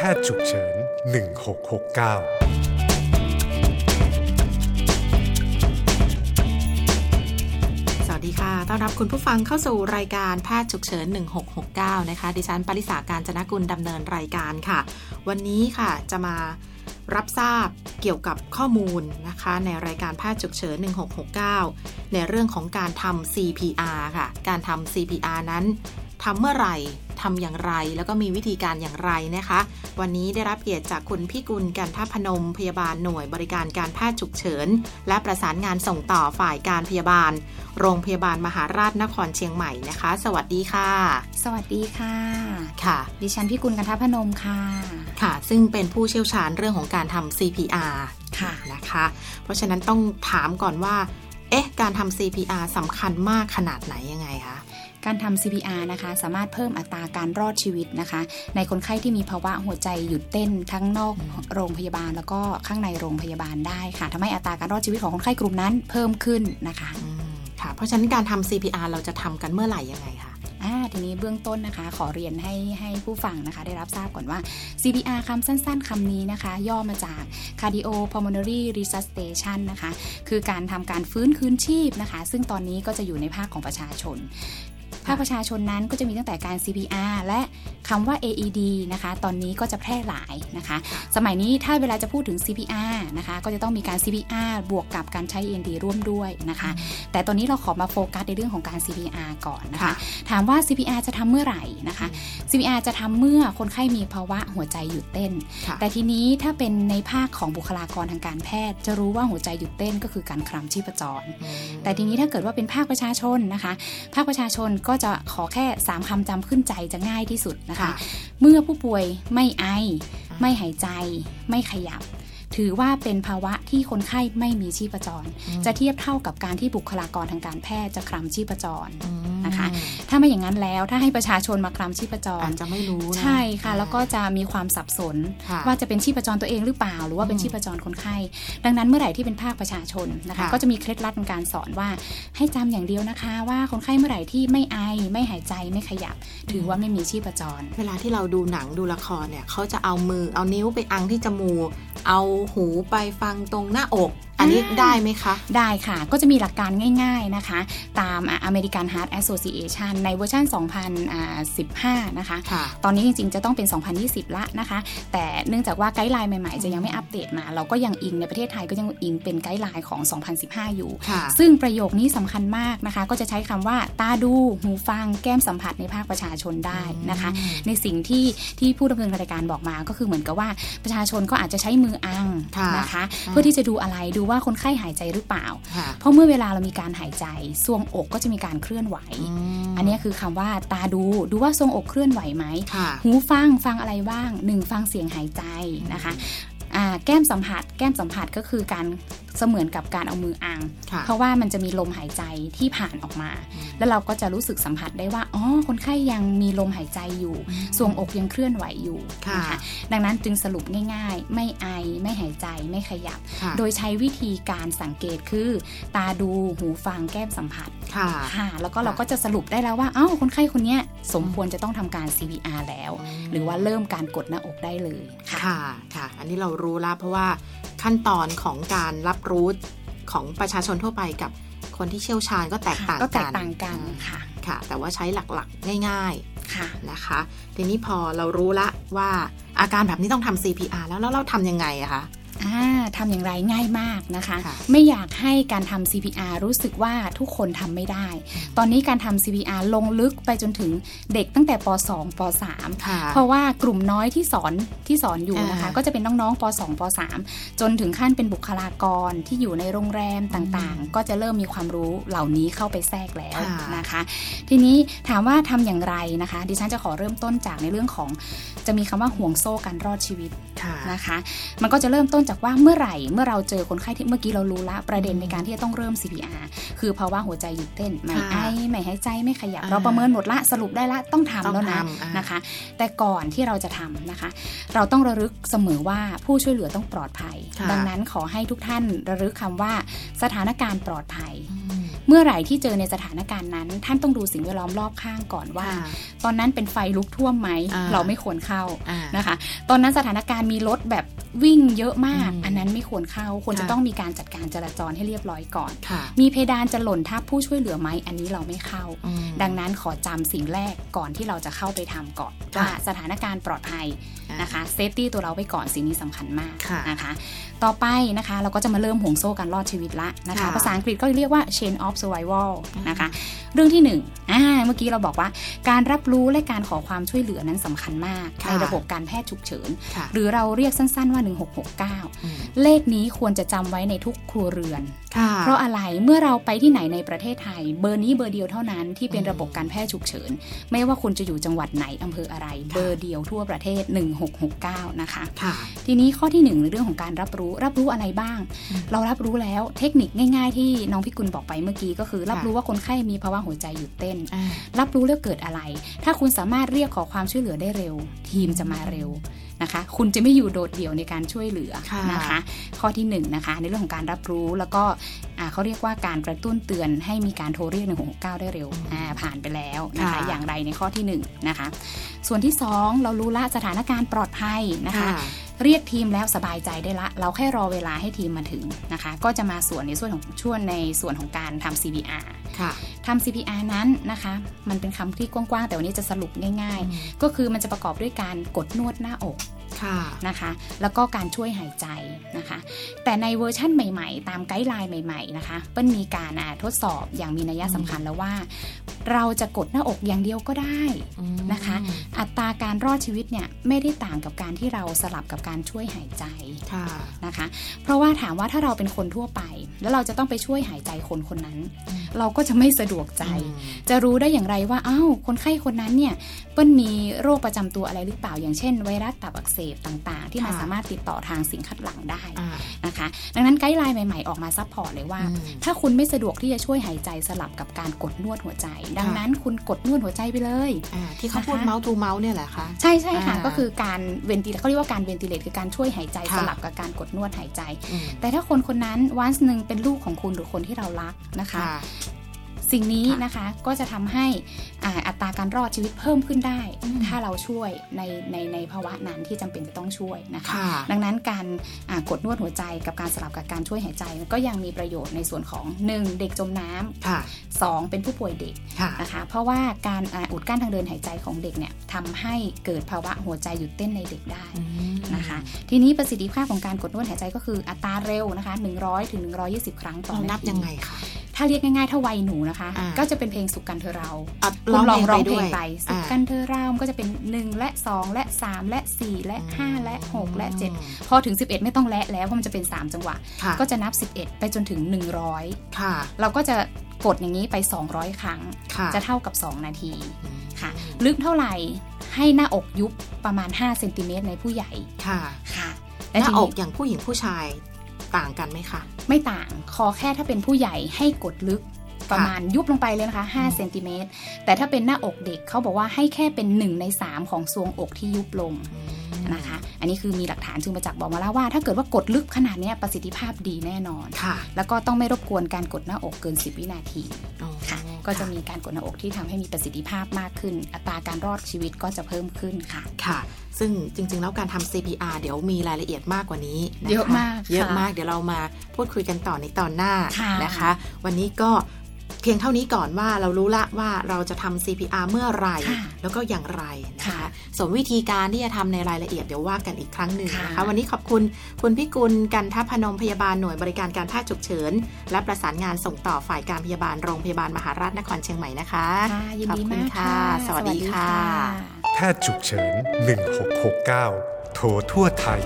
แพทย์ฉุกเฉิน 1669สวัสดีค่ะ ต้อนรับคุณผู้ฟังเข้าสู่รายการแพทย์ฉุกเฉิน 1669 นะคะ ดิฉันปริสาการจนกุลดำเนินรายการค่ะ วันนี้ค่ะจะมารับทราบเกี่ยวกับข้อมูลนะคะ ในรายการแพทย์ฉุกเฉิน 1669 ในเรื่องของการทำ CPR ค่ะ การทำ CPR นั้น ทำเมื่อไหร่ทำอย่างไร แล้วก็มีวิธีการอย่างไรนะคะ วันนี้ได้รับเกียรติจากคุณพี่กุลกันทพนม พยาบาลหน่วยบริการการแพทย์ฉุกเฉิน และประสานงานส่งต่อฝ่ายการพยาบาล โรงพยาบาลมหาราชนครเชียงใหม่นะคะ สวัสดีค่ะ สวัสดีค่ะ ค่ะ ดิฉันพี่กุลกันทพนมค่ะ ค่ะ ซึ่งเป็นผู้เชี่ยวชาญเรื่องของการทำ CPR ค่ะนะคะ เพราะฉะนั้นต้องถามก่อนว่า เอ๊ะ การทำ CPR สำคัญมากขนาดไหนยังไงคะ การทำ CPR นะคะ สามารถเพิ่มอัตราการรอดชีวิตนะคะ ในคนไข้ที่มีภาวะหัวใจหยุดเต้นทั้งนอกโรงพยาบาล แล้วก็ข้างในโรงพยาบาลได้ค่ะทำให้อัตราการรอดชีวิตของคนไข้กลุ่มนั้นเพิ่มขึ้นนะคะอืมค่ะ เพราะฉะนั้นการทำ CPR เราจะทำกันเมื่อไหร่ยังไงคะอ่าทีนี้เบื้องต้นนะคะ ขอเรียนให้ให้ผู้ฟังนะคะ ได้รับทราบก่อนว่า CPR คำสั้นๆคำนี้นะคะ ย่อมาจาก Cardiopulmonary Resuscitation นะคะ คือการทำการฟื้นคืนชีพนะคะ ซึ่งตอนนี้ก็จะอยู่ในภาคของประชาชน ภาคประชาชนนั้นก็จะมีตั้งแต่การ CPR และคำว่า AED นะคะ ตอนนี้ก็จะแพร่หลายนะคะ สมัยนี้ถ้าเวลาจะพูดถึง CPR นะคะ ก็จะต้องมีการ CPR บวกกับการใช้ AED ร่วมด้วยนะคะ แต่ตอนนี้เราขอมาโฟกัสในเรื่องของการ CPR ก่อนนะคะค่ะถามว่า CPR จะทำเมื่อไหร่นะคะ CPR จะทำเมื่อคนไข้มีภาวะหัวใจหยุดเต้นค่ะแต่ทีนี้ถ้าเป็นในภาคของบุคลากรทางการแพทย์ จะรู้ว่าหัวใจหยุดเต้นก็คือการคลำชีพจรอืมแต่ทีนี้ถ้าเกิดว่าเป็นภาคประชาชนนะคะ ภาคประชาชนก็จะขอแค่ 3คำจำขึ้นใจจะง่ายที่สุดนะคะค่ะเมื่อผู้ป่วยไม่ไอ ไม่หายใจ ไม่ขยับ ถือว่าเป็นภาวะที่คนไข้ไม่มีชีพจรอืมจะเทียบเท่ากับการที่บุคลากรทางการแพทย์จะคลำชีพจรอืมนะคะ ถ้าไม่อย่างนั้นแล้วถ้าให้ประชาชนมาคลำชีพจรอาจจะไม่รู้นะใช่ค่ะ แล้วก็จะมีความสับสนค่ะว่าจะเป็นชีพจรตัวเองหรือเปล่า หรือว่าเป็นอืมชีพจรคนไข้ ดังนั้นเมื่อไหร่ที่เป็นภาคประชาชนนะคะค่ะก็จะมีเคล็ดลับในการสอนว่าให้จำอย่างเดียวนะคะว่าคนไข้เมื่อไหร่ที่ไม่ไอไม่หายใจไม่ขยับ ถือว่าไม่มีชีพจร เวลาที่เราดูหนังดูละครเนี่ยเขาจะเอามือเอานิ้วไปอังที่จมูกเอาหูไปฟังตรงหน้าอก อันนี้อ่าได้ไหมคะ ได้ค่ะ ก็จะมีหลักการง่ายๆนะคะ ตามอะ American Heart Association ในเวอร์ชัน2015 นะคะค่ะตอนนี้จริงๆ จะต้องเป็น 2020 ละนะคะ แต่เนื่องจากว่าไกด์ไลน์ใหม่ๆ จะยังไม่อัปเดตมา เราก็ยังอิงในประเทศไทยก็ยังอิงเป็นไกด์ไลน์ของ 2015 อยู่ค่ะซึ่งประโยคนี้สำคัญมากนะคะ ก็จะใช้คำว่าตาดูหูฟังแก้มสัมผัสในภาคประชาชนได้นะคะอืมในสิ่งที่ที่ผู้ดำเนินรายการบอกมาก็คือเหมือนกับว่าประชาชนก็อาจจะใช้มืออังค่ะนะคะอืมเพื่อที่จะดูอะไรดูว่าคนไข้หายใจหรือเปล่าค่ะเพราะเมื่อเวลาเรามีการหายใจทรวงอกก็จะมีการเคลื่อนไหวมอันนี้คือคำว่าตาดูดูว่าทรวงอกเคลื่อนไหวไหมค่ะหูฟังฟังอะไรบ้างหนึ่งฟังเสียงหายใจนะคะอ่าแก้มสัมผัส แก้มสัมผัสก็คือการ เสมือนกับการเอามืออังค่ะเพราะว่ามันจะมีลมหายใจที่ผ่านออกมา แล้วเราก็จะรู้สึกสัมผัสได้ว่าอ๋อคนไข้ยังมีลมหายใจอยู่ทรวงอกยังเคลื่อนไหวอยู่ค่ะนดังนั้นจึงสรุปง่าย ๆ ไม่ไอไม่หายใจไม่ขยับค่ะโดยใช้วิธีการสังเกตคือ ตาดูหูฟังแก้มสัมผัสค่ะค่ะแล้วก็เราก็จะสรุปได้แล้วว่าอ้าวคนไข้คนเนี้ยสมควรจะต้องทำการ CPR แล้ว หรือว่าเริ่มการกดหน้าอกได้เลยค่ะค่ะค่ะอันนี้เรารู้แล้วเพราะว่า ขั้นตอนของการรับรู้ของประชาชนทั่วไปกับคนที่เชี่ยวชาญก็แตกต่างก็แตกักนต่างกันค่ะค่ะ แต่ว่าใช้หลักๆ ง่ายค่ะๆนะคะ ทีนี้พอเรารู้ละว่าอาการแบบนี้ต้องทำ CPR แล้วแล้วเราทำยังไงอะคะอ่า ทำอย่างไรง่ายมากนะคะค่ะไม่อยากให้การทำ CPR รู้สึกว่าทุกคนทำไม่ได้ ตอนนี้การทำ CPR ลงลึกไปจนถึงเด็กตั้งแต่ป .2 ป .3 ค่ะเพราะว่ากลุ่มน้อยที่สอนที่สอนอยู่นะคะอ่าก็จะเป็นน้องๆป .2 ป .3 จนถึงขั้นเป็นบุคลากรที่อยู่ในโรงแรมต่างๆ ก็จะเริ่มมีความรู้เหล่านี้เข้าไปแทรกแล้วค่ะนะคะ ทีนี้ถามว่าทำอย่างไรนะคะ ดิฉันจะขอเริ่มต้นจากในเรื่องของจะมีคำว่าห่วงโซ่การรอดชีวิตค่ะนะคะ มันก็จะเริ่มต้นจากว่าเมื่อไหร่เมื่อเราเจอคนไข้ที่เมื่อกี้เรารู้ละประเด็นในการที่จะต้องเริ่ม CPR คือภาวะหัวใจหยุดเต้นไม่ค่ะไอไม่หายใจไม่ขยับอ่าเราประเมินหมดละสรุปได้ละต้องทำต้องแล้วนะทำอ่านนะคะ แต่ก่อนที่เราจะทำนะคะ เราต้องระลึกเสมอว่าผู้ช่วยเหลือต้องปลอดภัยค่ะดังนั้นขอให้ทุกท่านระลึกคำว่าสถานการณ์ปลอดภัยอืมเมื่อไหร่ที่เจอในสถานการณ์นั้น ท่านต้องดูสิ่งแวดล้อมรอบข้างก่อนว่าค่ะตอนนั้นเป็นไฟลุกท่วมไหมอ่าเราไม่ควรเข้าอ่านะคะ ตอนนั้นสถานการณ์มีรถแบบ วิ่งเยอะมากอืมอันนั้นไม่ควรเข้าควรจะค่ะต้องมีการจัดการจราจรให้เรียบร้อยก่อนค่ะมีเพดานจะหล่นทับผู้ช่วยเหลือไหมอันนี้เราไม่เข้าอืมดังนั้นขอจำสิ่งแรกก่อนที่เราจะเข้าไปทำก่อนค่ะว่าสถานการณ์ปลอดภัยอ่านนะคะเซฟตี้ตัวเราไปก่อนสิ่งนี้สำคัญมากค่ะนะคะต่อไปนะคะเราก็จะมาเริ่มห่วงโซ่การรอดชีวิตละนะคะค่ะภาษาอังกฤษก็เรียกว่า chain of survival นะคะเรื่องที่หนึ่งอ่าเมื่อกี้เราบอกว่าการรับรู้และการขอความช่วยเหลือนั้นสำคัญมากค่ะในระบบการแพทย์ฉุกเฉินค่ะหรือเราเรียกสั้นๆว่า 1669อืมเลขนี้ควรจะจำไว้ในทุกครัวเรือนค่ะเพราะอะไรเมื่อเราไปที่ไหนในประเทศไทย เบอร์นี้เบอร์เดียวเท่านั้นที่เป็นอืมระบบการแพทย์ฉุกเฉิน ไม่ว่าคุณจะอยู่จังหวัดไหนอำเภออะไรค่ะเบอร์เดียวทั่วประเทศ 1669 นะคะค่ะทีนี้ข้อที่หนึ่งในเรื่องของการรับรู้รับรู้อะไรบ้างอืมเรารับรู้แล้วเทคนิคง่าย ๆ ที่น้องพิกุลบอกไปเมื่อกี้ก็คือ รับค่ะรู้ว่าคนไข้มีภาวะหัวใจหยุดเต้นอ่ารับรู้แล้วเกิดอะไร ถ้าคุณสามารถเรียกขอความช่วยเหลือได้เร็ว ทีมจะมาเร็วนะคะ คุณจะไม่อยู่โดดเดี่ยวในการช่วยเหลือค่ะนะคะ ข้อที่หนึ่งนะคะในเรื่องของการรับรู้แล้วก็อ่าเขาเรียกว่าการกระตุ้นเตือนให้มีการโทรเรียก169ได้เร็วอ่าผ่านไปแล้วนะคะค่ะอย่างไรในข้อที่หนึ่งนะคะส่วนที่สองเรารู้ละสถานการณ์ปลอดภัยนะคะค่ะเรียกทีมแล้วสบายใจได้ละ เราแค่รอเวลาให้ทีมมาถึงนะคะ ก็จะมาส่วนในส่วนของช่วงในส่วนของการทำ CPR ค่ะทำ CPR นั้นนะคะ มันเป็นคำที่กว้างๆ แต่วันนี้จะสรุปง่ายอืมๆก็คือมันจะประกอบด้วยการกดนวดหน้าอกค่ะนะคะ แล้วก็การช่วยหายใจนะคะ แต่ในเวอร์ชั่นใหม่ๆ ตาม guideline ใหม่ๆ นะคะ เปิ้ลมีการอ่าทดสอบอย่างมีนัยสำคัญแล้วว่า เราจะกดหน้าอกอย่างเดียวก็ได้อืมนะคะ อัตราการรอดชีวิตเนี่ยไม่ได้ต่างกับการที่เราสลับกับการช่วยหายใจค่ะนะคะ เพราะว่าถามว่าถ้าเราเป็นคนทั่วไป แล้วเราจะต้องไปช่วยหายใจคนคนนั้นอืมเราก็จะไม่สะดวกใจอืมจะรู้ได้อย่างไรว่าอ้าวคนไข้คนนั้นเนี่ยเปิ้ลมีโรคประจำตัวอะไรหรือเปล่า อย่างเช่น ไวรัสตับอักเสบต่างๆ ที่มันค่ะสามารถติดต่อทางสิ่งคัดหลั่งได้อ่านะคะ ดังนั้น guideline ใหม่ๆออกมา support เลยว่าอืมถ้าคุณไม่สะดวกที่จะช่วยหายใจสลับกับการกดนวดหัวใจ ดังนั้นคุณกดนวดหัวใจไปเลยอ่าที่เขาพูดนะคะ mouth to mouth เนี่ยแหละคะใช่ใช่ค่ะอ่าก็คือการ ventilate เขาเรียกว่าการ ventilate คือการช่วยหายใจค่ะสลับกับการกดนวดหายใจอืมแต่ถ้าคนคนนั้นวันหนึ่งเป็นลูกของคุณหรือคนที่เรารักนะคะค่ะ สิ่งนี้ค่ะนะคะก็จะทำให้อ่าอัตราการรอดชีวิตเพิ่มขึ้นได้อืมถ้าเราช่วยในในในภาวะนั้นที่จำเป็นจะต้องช่วยนะคะค่ะดังนั้นการอ่ากดนวดหัวใจกับการสลับกับการช่วยหายใจก็ยังมีประโยชน์ในส่วนของ 1. เด็กจมน้ำค่ะ 2. เป็นผู้ป่วยเด็กค่ะนะคะเพราะว่าการอ่าอุดกั้นทางเดินหายใจของเด็กเนี่ยทำให้เกิดภาวะหัวใจหยุดเต้นในเด็กได้อืมนะคะทีนี้ประสิทธิภาพของการกดนวดหายใจก็คืออัตราเร็วนะคะ100ถึง120 ครั้งต่อเรานานับทียังไงคะ ถ้าเรียกง่ายๆถ้าวัยหนูนะคะอ่าก็จะเป็นเพลงสุขกันเธอเราอะคุณลองร้องเพลด้งวยไปสุขอ่ากันเธอเรามันก็จะเป็น 1 และ 2 และ 3 และ 4 และ 5 และ 6 และอืม7พอถึง 11 ไม่ต้องและแล้วเพราะมันจะเป็น 3 จังหวะค่ะก็จะนับ 11 ไปจนถึง 100ค่ะ เราก็จะกดอย่างนี้ไป 200 ครั้งค่ะจะเท่ากับ 2 นาทีอืมค่ะ ลึกเท่าไหร่ให้หน้าอกยุบประมาณ5เซนติเมตรในผู้ใหญ่ค่ะค่ะหน้าทีอกอย่างผู้หญิงผู้ชายต่างกันไหมคะ ไม่ต่างขอแค่ถ้าเป็นผู้ใหญ่ให้กดลึกประมาณยุบลงไปเลยนะคะอืม5เซนติเมตรแต่ถ้าเป็นหน้าอกเด็กเขาบอกว่าให้แค่เป็น 1 ใน 3 ของทรวงอกที่ยุบลงอืมนะคะ อันนี้คือมีหลักฐานจึงประจักษ์บอกมาแล้วว่า ถ้าเกิดว่ากดลึกขนาดเนี้ยประสิทธิภาพดีแน่นอนค่ะแล้วก็ต้องไม่รบกวนการกดหน้าอกเกิน 10 วินาทีอ๋อค่ะ ก็จะมีการกดหน้าอกที่ทำให้มีประสิทธิภาพมากขึ้น อัตราการรอดชีวิตก็จะเพิ่มขึ้นค่ะค่ะ ซึ่งจริง ๆ แล้วการทำ CPR เดี๋ยวมีรายละเอียดมากกว่านี้นคเยอะมากเยอะค่ะมากเดี๋ยวเรามาพูดคุยกันต่อในตอนหน้าค่ะนะคะ วันนี้ก็ เพียงเท่านี้ก่อนว่าเรารู้ละว่าเราจะทำ CPR เมื่อไหร่ค่ะแล้วก็อย่างไรนะคะค่ะส่วนวิธีการที่จะทำในรายละเอียดเดี๋ยวว่ากันอีกครั้งหนึ่งนะคะค่ะวันนี้ขอบคุณคุณพิกุลกันทพนมพยาบาลหน่วยบริการการแพทย์ฉุกเฉิน และประสานงานส่งต่อฝ่ายการพยาบาลโรงพยาบาลมหาราชนครเชียงใหม่นะคะค่ะยินดีขอบคุณมากค่ะค่ะ สวัสดีค่ะ แพทย์ฉุกเฉิน 1669 โทรทั่วไทย